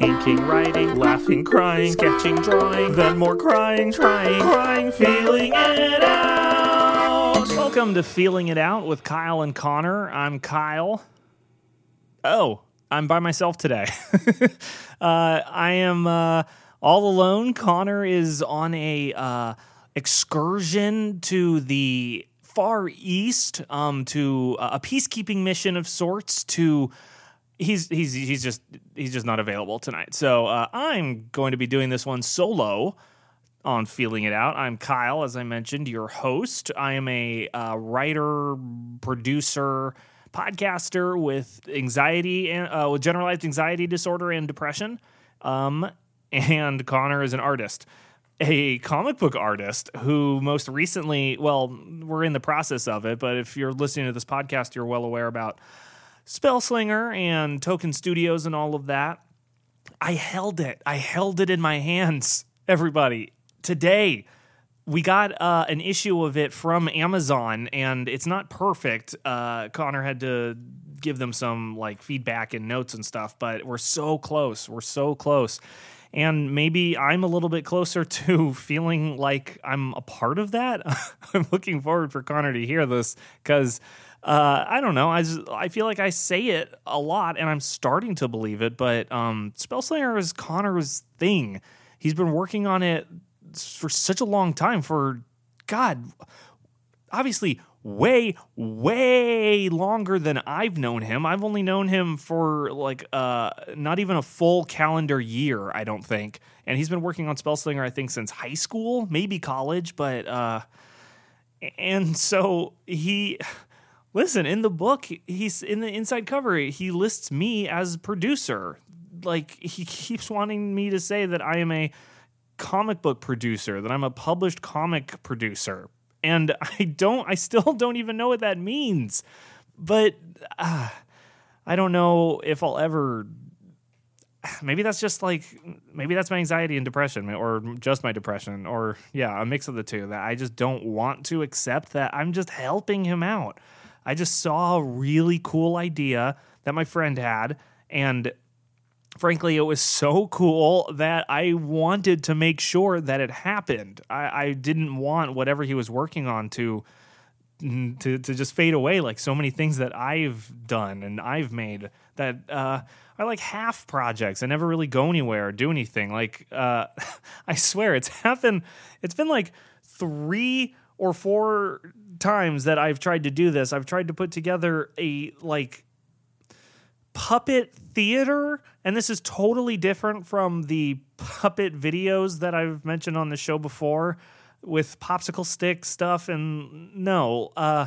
inking, writing, laughing, crying, sketching, drawing, then more crying, trying, crying, feeling it out. Welcome to Feeling It Out with Kyle and Connor. I'm Kyle. Oh, I'm by myself today. uh, I am uh, all alone. Connor is on a uh, excursion to the far east, um, to a peacekeeping mission of sorts. To he's he's he's just he's just not available tonight. So uh, I'm going to be doing this one solo on Feeling It Out. I'm Kyle, as I mentioned, your host. I am a uh, writer, producer, podcaster with anxiety and uh, with generalized anxiety disorder and depression. Um, and Connor is an artist, a comic book artist who most recently, well, we're in the process of it, but if you're listening to this podcast, you're well aware about Spellslinger and Tokken Studios and all of that. I held it. I held it in my hands, everybody. Today, we got uh, an issue of it from Amazon, and it's not perfect. Uh, Connor had to give them some like feedback and notes and stuff, but we're so close. We're so close. And maybe I'm a little bit closer to feeling like I'm a part of that. I'm looking forward for Connor to hear this because uh, I don't know. I I feel like I say it a lot, and I'm starting to believe it. But um, Spellslinger is Connor's thing. He's been working on it for such a long time. For God, obviously, way, way longer than I've known him. I've only known him for like uh, not even a full calendar year, I don't think. And he's been working on Spellslinger, I think, since high school, maybe college. But uh, and so he listen in the book he's in the inside cover he lists me as producer. Like he keeps wanting me to say that i am a comic book producer that i'm a published comic producer. And i don't i still don't even know what that means. But uh, i don't know if i'll ever maybe that's just like maybe that's my anxiety and depression or just my depression or yeah a mix of the two that i just don't want to accept that i'm just helping him out I just saw a really cool idea that my friend had. And frankly, it was so cool that I wanted to make sure that it happened. I, I didn't want whatever he was working on to. To, to just fade away like so many things that I've done and I've made that uh, are like half projects. I never really go anywhere or do anything. Like uh, I swear, it's happened. It's been like three or four times that I've tried to do this. I've tried to put together a like puppet theater and this is totally different from the puppet videos that I've mentioned on the show before with popsicle stick stuff and no uh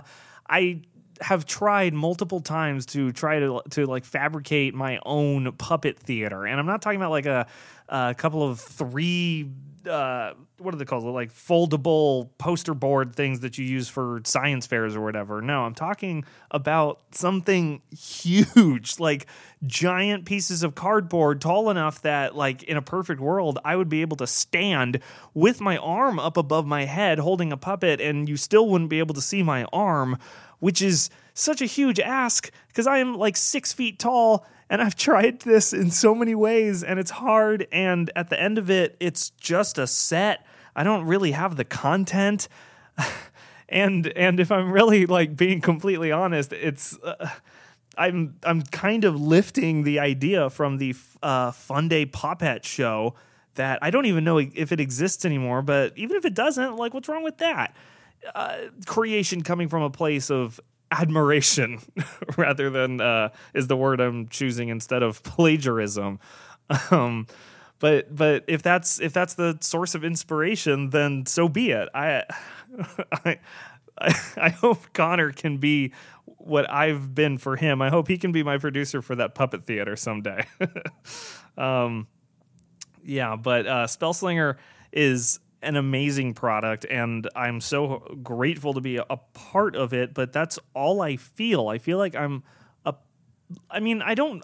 I have tried multiple times to try to to like fabricate my own puppet theater and I'm not talking about like a a couple of three uh, what are they called? Like foldable poster board things that you use for science fairs or whatever. No, I'm talking about something huge, like giant pieces of cardboard tall enough that, like, in a perfect world, I would be able to stand with my arm up above my head holding a puppet, and you still wouldn't be able to see my arm, which is such a huge ask because I am like six feet tall and I've tried this in so many ways and it's hard. And at the end of it, it's just a set. I don't really have the content. and and if I'm really like being completely honest, it's uh, I'm I'm kind of lifting the idea from the uh, Funday PawPet show that I don't even know if it exists anymore. But even if it doesn't, like, what's wrong with that? Uh, creation coming from a place of admiration rather than uh, is the word I'm choosing instead of plagiarism. Um, but but if that's if that's the source of inspiration, then so be it. I I I hope Connor can be what I've been for him. I hope he can be my producer for that puppet theater someday. um, yeah, but uh, Spellslinger is an amazing product and I'm so grateful to be a part of it, but that's all I feel. I feel like I'm a I mean, I don't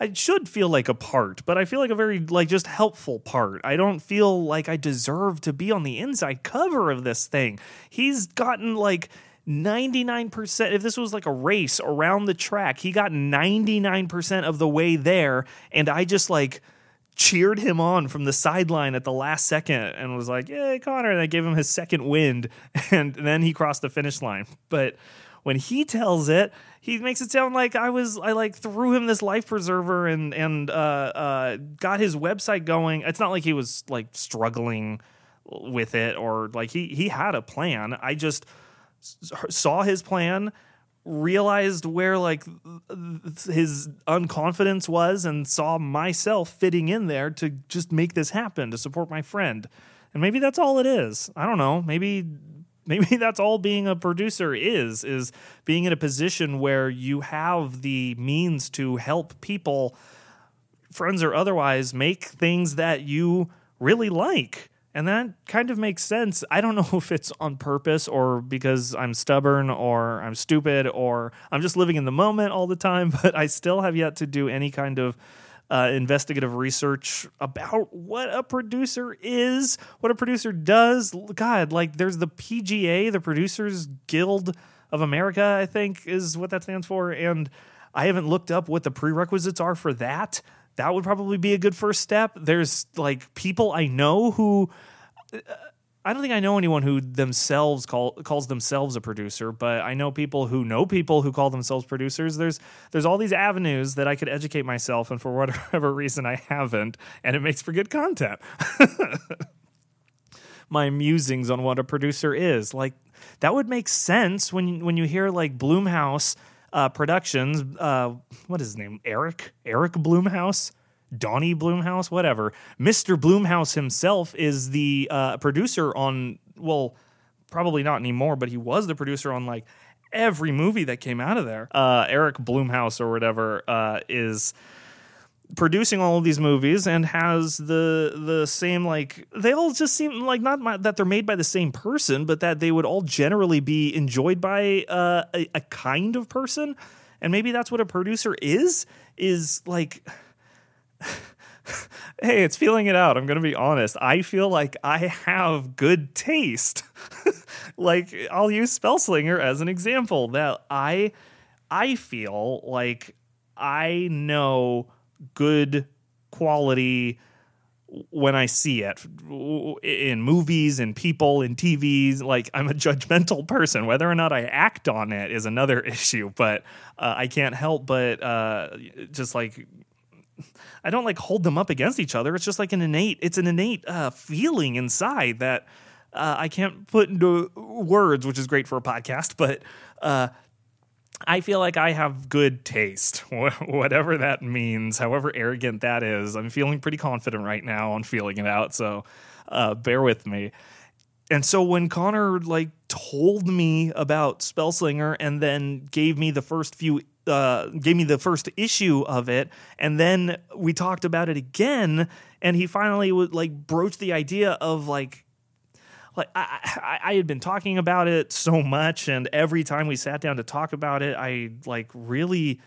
I should feel like a part, but I feel like a very like just helpful part. I don't feel like I deserve to be on the inside cover of this thing. He's gotten like 99% if this was like a race around the track, he got 99% of the way there and I just like cheered him on from the sideline at the last second and was like, "Yay, Connor!" And I gave him his second wind, and then he crossed the finish line. But when he tells it, he makes it sound like I was I like threw him this life preserver and and uh, uh, got his website going. It's not like he was like struggling with it or like he he had a plan. I just saw his plan realized where like his unconfidence was and saw myself fitting in there to just make this happen to support my friend. And maybe that's all it is. I don't know. Maybe maybe that's all being a producer is is being in a position where you have the means to help people friends or otherwise make things that you really like and that kind of makes sense. I don't know if it's on purpose or because I'm stubborn or I'm stupid or I'm just living in the moment all the time, but I still have yet to do any kind of uh, investigative research about what a producer is, what a producer does. God, like there's the PGA, the Producers Guild of America, I think is what that stands for. And I haven't looked up what the prerequisites are for that that would probably be a good first step. There's like people I know who uh, I don't think I know anyone who themselves call calls themselves a producer, but I know people who know people who call themselves producers. There's there's all these avenues that I could educate myself, and for whatever reason I haven't, and it makes for good content. My musings on what a producer is like that would make sense when when you hear like Blumhouse uh, Productions. Uh, what is his name? Eric Eric Blumhouse. Donnie Blumhouse, whatever. Mr. Blumhouse himself is the uh, producer on, well, probably not anymore, but he was the producer on like every movie that came out of there. Uh, Eric Blumhouse or whatever uh, is producing all of these movies and has the the same like they all just seem like not my, that they're made by the same person but that they would all generally be enjoyed by uh, a, a kind of person and maybe that's what a producer is is like hey, it's feeling it out. I'm going to be honest. I feel like I have good taste. like I'll use Spellslinger as an example that I I feel like I know good quality when I see it in movies and people in TVs. Like I'm a judgmental person. Whether or not I act on it is another issue. But uh, I can't help but uh, just like I don't like hold them up against each other. It's just like an innate. It's an innate uh, feeling inside that uh, I can't put into words, which is great for a podcast. But uh, I feel like I have good taste, whatever that means, however arrogant that is. I'm feeling pretty confident right now on feeling it out, so uh, bear with me. And so when Connor like told me about Spellslinger and then gave me the first few uh, gave me the first issue of it, and then we talked about it again, and he finally would like broach the idea of like like I, I, I had been talking about it so much, and every time we sat down to talk about it, I like really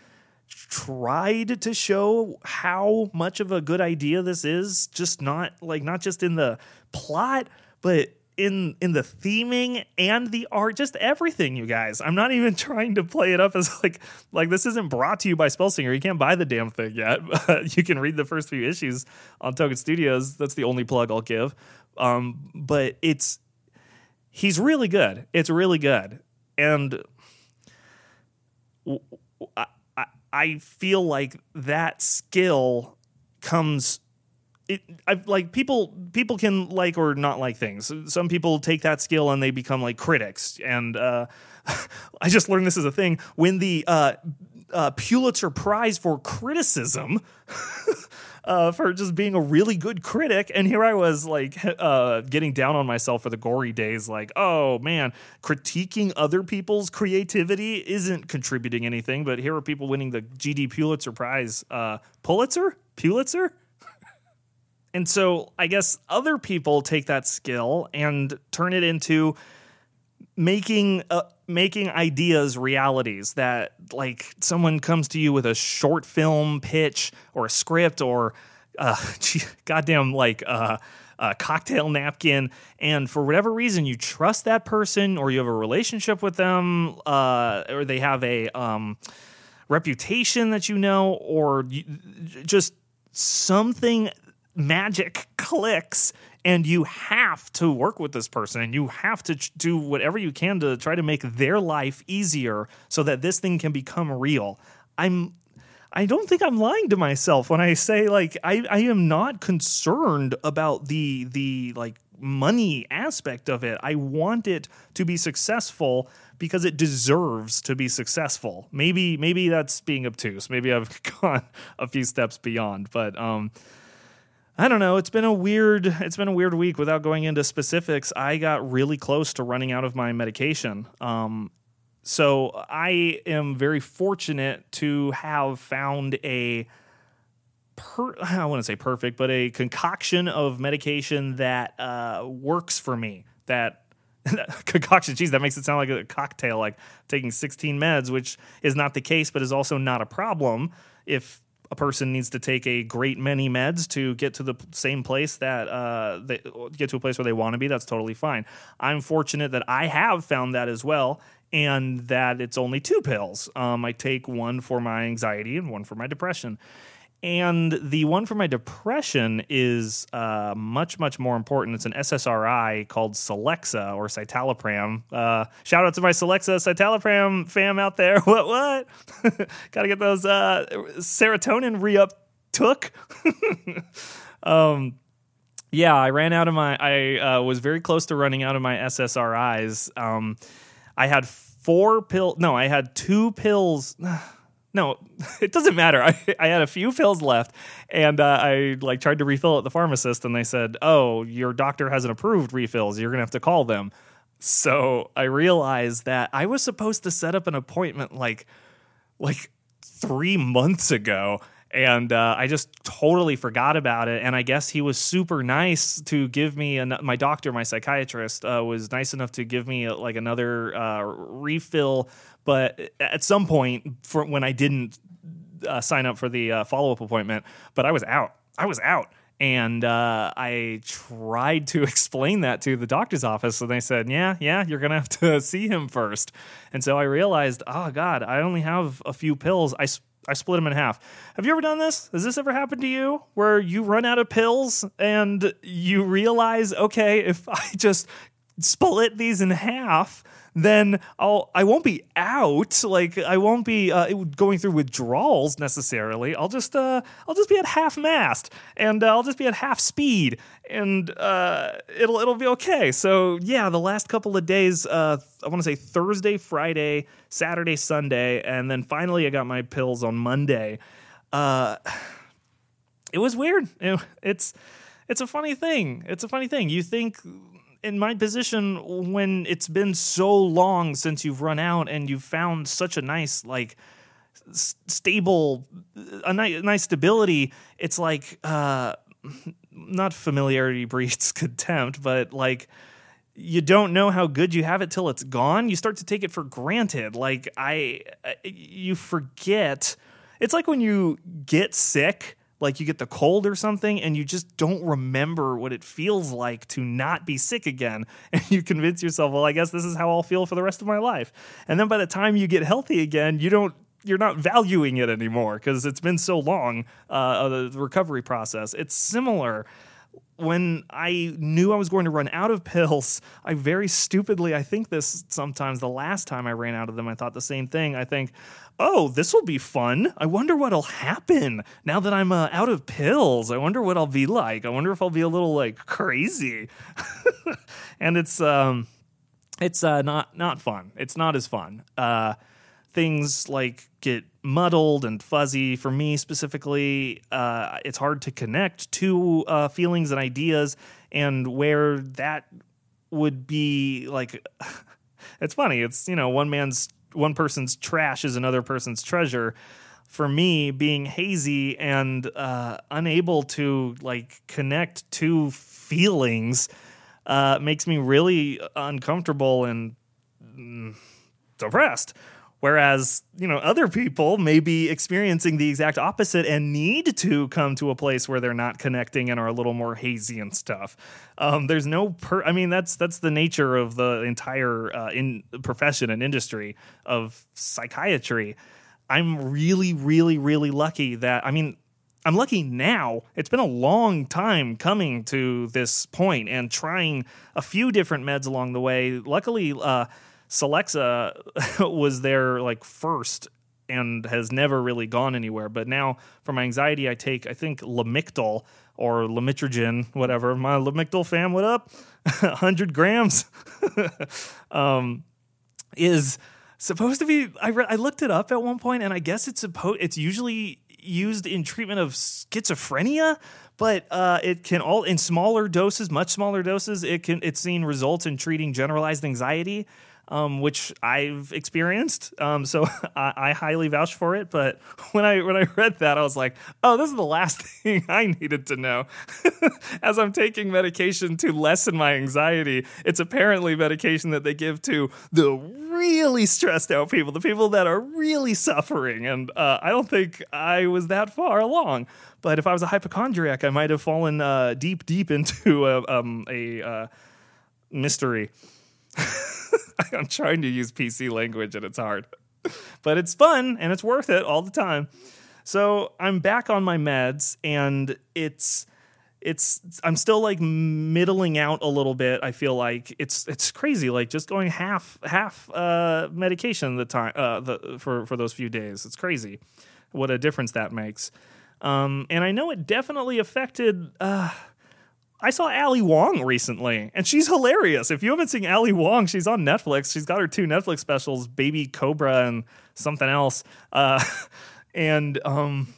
tried to show how much of a good idea this is. Just not like not just in the plot, but in in the theming and the art, just everything, you guys. I'm not even trying to play it up as like like this isn't brought to you by Spellslinger. You can't buy the damn thing yet. You can read the first few issues on Tokken Studios. That's the only plug I'll give. Um, but it's he's really good. It's really good, and I, I feel like that skill comes it I like people people can like or not like things. Some people take that skill and they become like critics. And uh, I just learned this is a thing when the uh, uh, Pulitzer Prize for criticism uh, for just being a really good critic. And here I was like uh, getting down on myself for the gory days, like, oh man, critiquing other people's creativity isn't contributing anything. But here are people winning the GD Pulitzer Prize. Uh, Pulitzer? Pulitzer? and so I guess other people take that skill and turn it into making uh, making ideas realities that like someone comes to you with a short film pitch or a script or uh goddamn like uh a cocktail napkin, and for whatever reason you trust that person or you have a relationship with them, uh, or they have a um, reputation that you know, or you, just something magic clicks and you have to work with this person and you have to do whatever you can to try to make their life easier so that this thing can become real. I'm I don't think I'm lying to myself when I say like I, I am not concerned about the the like money aspect of it. I want it to be successful because it deserves to be successful. Maybe maybe that's being obtuse. Maybe I've gone a few steps beyond, but um I don't know. It's been a weird it's been a weird week without going into specifics. I got really close to running out of my medication. Um so I am very fortunate to have found a per, I want to say perfect, but a concoction of medication that uh, works for me. That concoction, geez, that makes it sound like a cocktail, like taking 16 meds, which is not the case, but is also not a problem if a person needs to take a great many meds to get to the same place that uh, they get to a place where they want to be. That's totally fine. I'm fortunate that I have found that as well, and that it's only two pills. Um, I take one for my anxiety and one for my depression. And the one for my depression is uh, much, much more important. It's an SSRI called Celexa or citalopram. Uh, shout out to my Celexa citalopram fam out there. What, what? Got to get those uh, serotonin re up took. um, yeah, I ran out of my, I uh, was very close to running out of my SSRIs. Um, I had four pills. No, I had two pills. No, it doesn't matter. I, I had a few pills left, and uh, I like tried to refill at the pharmacist, and they said, "Oh, your doctor hasn't approved refills. You're gonna have to call them." So I realized that I was supposed to set up an appointment like like three months ago, and uh, I just totally forgot about it. And I guess he was super nice to give me an, my doctor, my psychiatrist, uh, was nice enough to give me uh, like another uh, refill. But at some point, for when I didn't uh, sign up for the uh, follow up appointment, but I was out. I was out. And I tried to explain that to the doctor's office, and they said, "Yeah, yeah, you're gonna have to see him first. And so I realized, oh God, I only have a few pills. I I split them in half. Have you ever done this? Has this ever happened to you where you run out of pills and you realize, okay, if I just split these in half, then I'll I won't be out. Like I won't be uh, going through withdrawals necessarily. I'll just uh, I'll just be at half mast and uh, I'll just be at half speed and uh, it'll it'll be okay. So yeah, the last couple of days, uh, I want to say Thursday, Friday, Saturday, Sunday, and then finally I got my pills on Monday. Uh, it was weird. It, it's it's a funny thing. It's a funny thing. You think in my position when it's been so long since you've run out and you've found such a nice like s- stable a nice, nice stability it's like uh not familiarity breeds contempt but like you don't know how good you have it till it's gone. You start to take it for granted. Like i you forget. It's like when you get sick like you get the cold or something and you just don't remember what it feels like to not be sick again. And you convince yourself well i guess this is how i'll feel for the rest of my life. And then by the time you get healthy again you don't you're not valuing it anymore because it's been so long uh, the recovery process. It's similar when I knew I was going to run out of pills, I very stupidly, I think this sometimes the last time I ran out of them, I thought the same thing. I think, oh, this will be fun. I wonder what'll happen now that I'm uh, out of pills. I wonder what I'll be like. I wonder if I'll be a little like crazy. and it's um, it's uh, not not fun. It's not as fun. Uh, things like get muddled and fuzzy for me specifically. Uh, it's hard to connect to uh, feelings and ideas, and where that would be like. it's funny. It's you know one man's one person's trash is another person's treasure for me being hazy and uh, unable to like connect to feelings uh, makes me really uncomfortable and mm, depressed Whereas, you know, other people may be experiencing the exact opposite and need to come to a place where they're not connecting and are a little more hazy and stuff. Um, there's no per. I mean, that's that's the nature of the entire uh, in profession and industry of psychiatry. I'm really, really, really lucky that I mean, I'm lucky now. It's been a long time coming to this point and trying a few different meds along the way. Luckily, uh, Celexa was there like first and has never really gone anywhere. But now for my anxiety, I take, I think, Lamictal or Lamitrogen, whatever. My Lamictal fam, what up? 100 grams um, is supposed to be. I, re- I looked it up at one point, and I guess it's supposed. It's usually used in treatment of schizophrenia, but uh, it can all in smaller doses, much smaller doses. It can it's seen results in treating generalized anxiety um, which I've experienced. Um, so I, I, highly vouch for it. But when I when I read that, I was like, oh, this is the last thing I needed to know. As I'm taking medication to lessen my anxiety, it's apparently medication that they give to the really stressed out people, the people that are really suffering. And uh, I don't think I was that far along. But if I was a hypochondriac, I might have fallen uh, deep, deep into a, um, a uh, mystery. I'm trying to use PC language and it's hard. but it's fun and it's worth it all the time. So I'm back on my meds and it's it's I'm still like middling out a little bit. I feel like it's it's crazy, like just going half half uh, medication the time uh, the, for for those few days. It's crazy what a difference that makes. Um, and I know it definitely affected. Uh, I saw Ali Wong recently, and she's hilarious. If you haven't seen Ali Wong, she's on Netflix. She's got her two Netflix specials, Baby Cobra and something else. Uh, and um,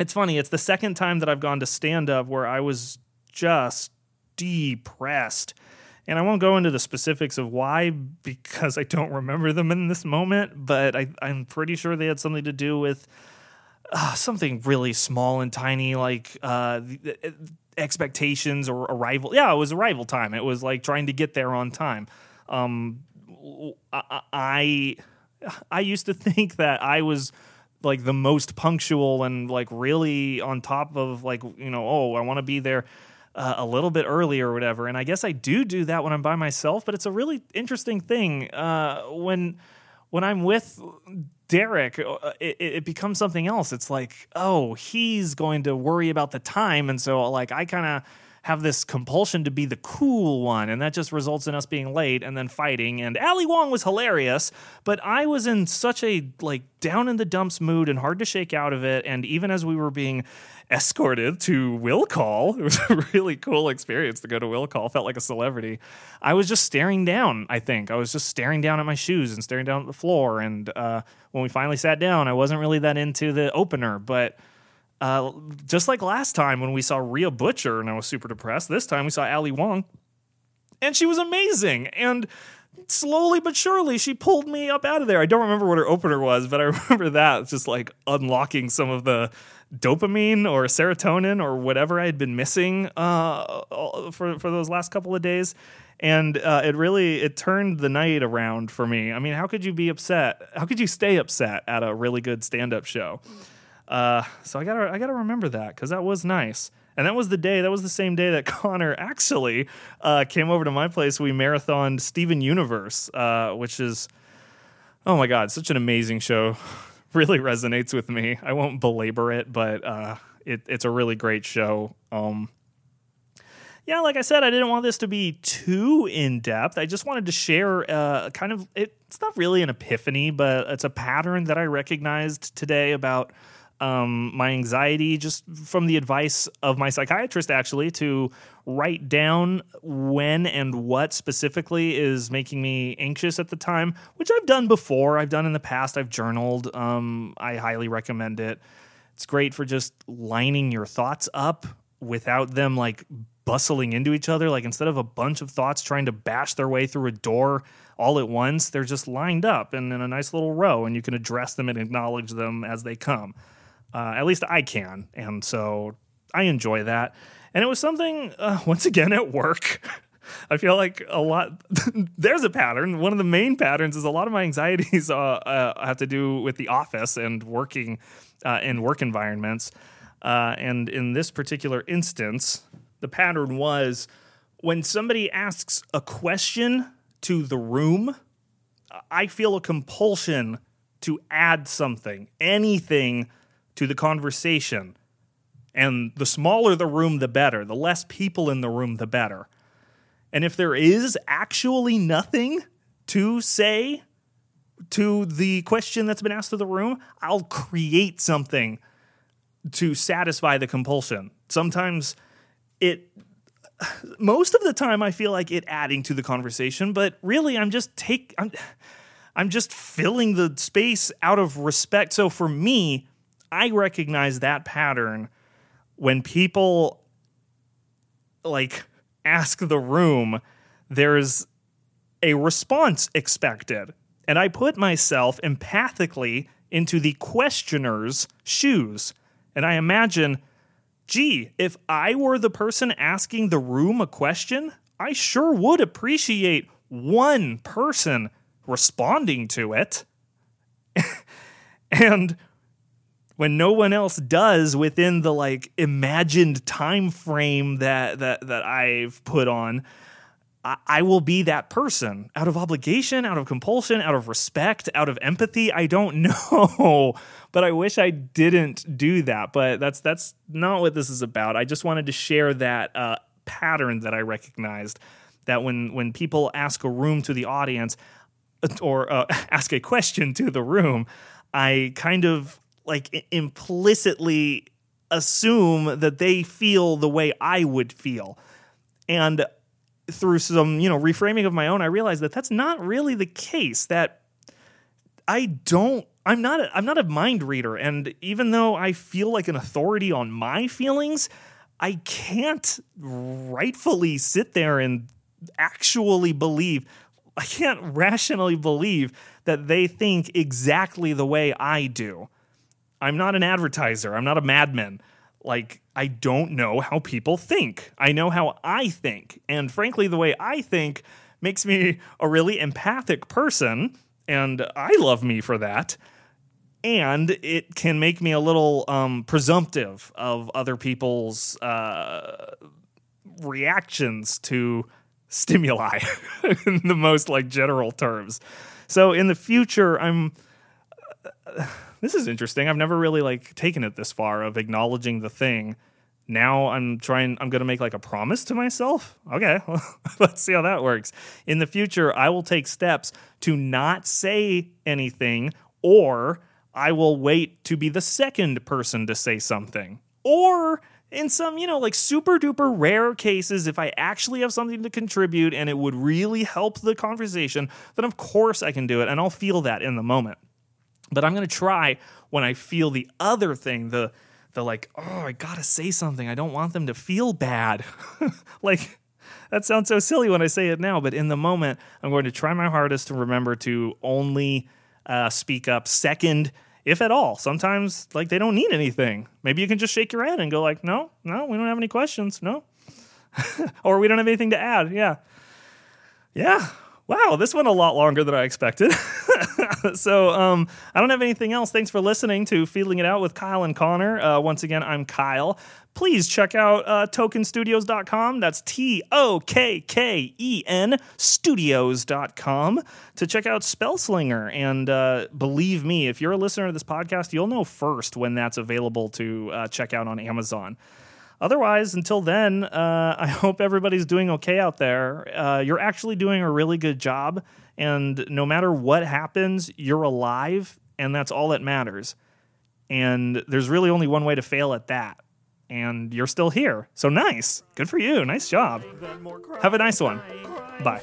it's funny. It's the second time that I've gone to stand up where I was just depressed. And I won't go into the specifics of why because I don't remember them in this moment, but I, am pretty sure they had something to do with uh, something really small and tiny, like uh, expectations or arrival. Yeah, it was arrival time. It was like trying to get there on time. Um, I I used to think that I was like the most punctual and like really on top of like you know oh I want to be there uh, a little bit early or whatever. And I guess I do do that when I'm by myself. But it's a really interesting thing uh, when when I'm with Derek, uh, it, it, becomes something else. It's like, oh, he's going to worry about the time. And so, like, I kind of have this compulsion to be the cool one. And that just results in us being late and then fighting. And Ali Wong was hilarious, but I was in such a, like, down in the dumps mood and hard to shake out of it. And even as we were being escorted to Will Call. It was a really cool experience to go to Will Call. Felt like a celebrity. I was just staring down. I think I was just staring down at my shoes and staring down at the floor. And uh, when we finally sat down, I wasn't really that into the opener, but. Uh, just like last time when we saw Rhea Butcher and I was super depressed, this time we saw Ali Wong and she was amazing. And slowly but surely she pulled me up out of there. I don't remember what her opener was, but I remember that just like unlocking some of the dopamine or serotonin or whatever I had been missing uh, for for those last couple of days, and uh, it really it turned the night around for me. I mean, how could you be upset? How could you stay upset at a really good stand up show? Uh, so I gotta I gotta remember that because that was nice. And that was the day, that was the same day that Connor actually uh, came over to my place. We marathoned Steven Universe, uh, which is, oh my God, such an amazing show. really resonates with me. I won't belabor it, but uh, it, it's a really great show. Um, yeah, like I said, I didn't want this to be too in depth. I just wanted to share uh, kind of it, it's not really an epiphany, but it's a pattern that I recognized today about um, my anxiety just from the advice of my psychiatrist actually to write down when and what specifically is making me anxious at the time which i've done before. I've done in the past. I've journaled. Um, i highly recommend it. It's great for just lining your thoughts up without them like bustling into each other. Like instead of a bunch of thoughts trying to bash their way through a door all at once they're just lined up and in a nice little row and you can address them and acknowledge them as they come uh, at least I can. And so I enjoy that. And it was something, uh, once again, at work. I feel like a lot, there's a pattern. One of the main patterns is a lot of my anxieties uh, uh have to do with the office and working uh, in work environments. Uh, and in this particular instance, the pattern was when somebody asks a question to the room, I feel a compulsion to add something, anything to the conversation. And the smaller the room, the better. The less people in the room, the better. And if there is actually nothing to say to the question that's been asked of the room, I'll create something to satisfy the compulsion. Sometimes it most of the time I feel like it adding to the conversation, but really I'm just take I'm I'm just filling the space out of respect. So for me, I recognize that pattern when people like ask the room, there's a response expected. And I put myself empathically into the questioner's shoes. And I imagine, gee, if I were the person asking the room a question, I sure would appreciate one person responding to it. and when no one else does within the like imagined time frame that that that I've put on, I, I will be that person out of obligation, out of compulsion, out of respect, out of empathy. I don't know, but I wish I didn't do that. But that's that's not what this is about. I just wanted to share that uh, pattern that I recognized that when when people ask a room to the audience or uh, ask a question to the room, I kind of like implicitly assume that they feel the way I would feel. And through some, you know, reframing of my own, I realized that that's not really the case. That I don't I'm not a, I'm not a mind reader and even though I feel like an authority on my feelings, I can't rightfully sit there and actually believe I can't rationally believe that they think exactly the way I do. I'm not an advertiser. I'm not a madman. Like, I don't know how people think. I know how I think. And frankly, the way I think makes me a really empathic person. And I love me for that. And it can make me a little um, presumptive of other people's uh, reactions to stimuli in the most like general terms. So in the future, I'm. This is interesting. I've never really like taken it this far of acknowledging the thing. Now I'm trying I'm going to make like a promise to myself. Okay. Let's see how that works. In the future, I will take steps to not say anything or I will wait to be the second person to say something. Or in some, you know, like super duper rare cases, if I actually have something to contribute and it would really help the conversation, then of course I can do it and I'll feel that in the moment. But I'm going to try when I feel the other thing, the the like, oh, I got to say something. I don't want them to feel bad. like that sounds so silly when I say it now, but in the moment, I'm going to try my hardest to remember to only uh, speak up second, if at all. Sometimes, like, they don't need anything. Maybe you can just shake your head and go, like, no, no, we don't have any questions. No. or we don't have anything to add. Yeah. Yeah wow, this went a lot longer than I expected. so um, I don't have anything else. Thanks for listening to Feeling It Out with Kyle and Connor. Uh, once again, I'm Kyle. Please check out uh, tokkenstudios.com. That's T O K K E N studios.com to check out Spellslinger. And uh, believe me, if you're a listener to this podcast, you'll know first when that's available to uh, check out on Amazon. Otherwise, until then, uh, I hope everybody's doing okay out there. Uh, you're actually doing a really good job. And no matter what happens, you're alive, and that's all that matters. And there's really only one way to fail at that. And you're still here. So nice. Good for you. Nice job. Have a nice one. Bye.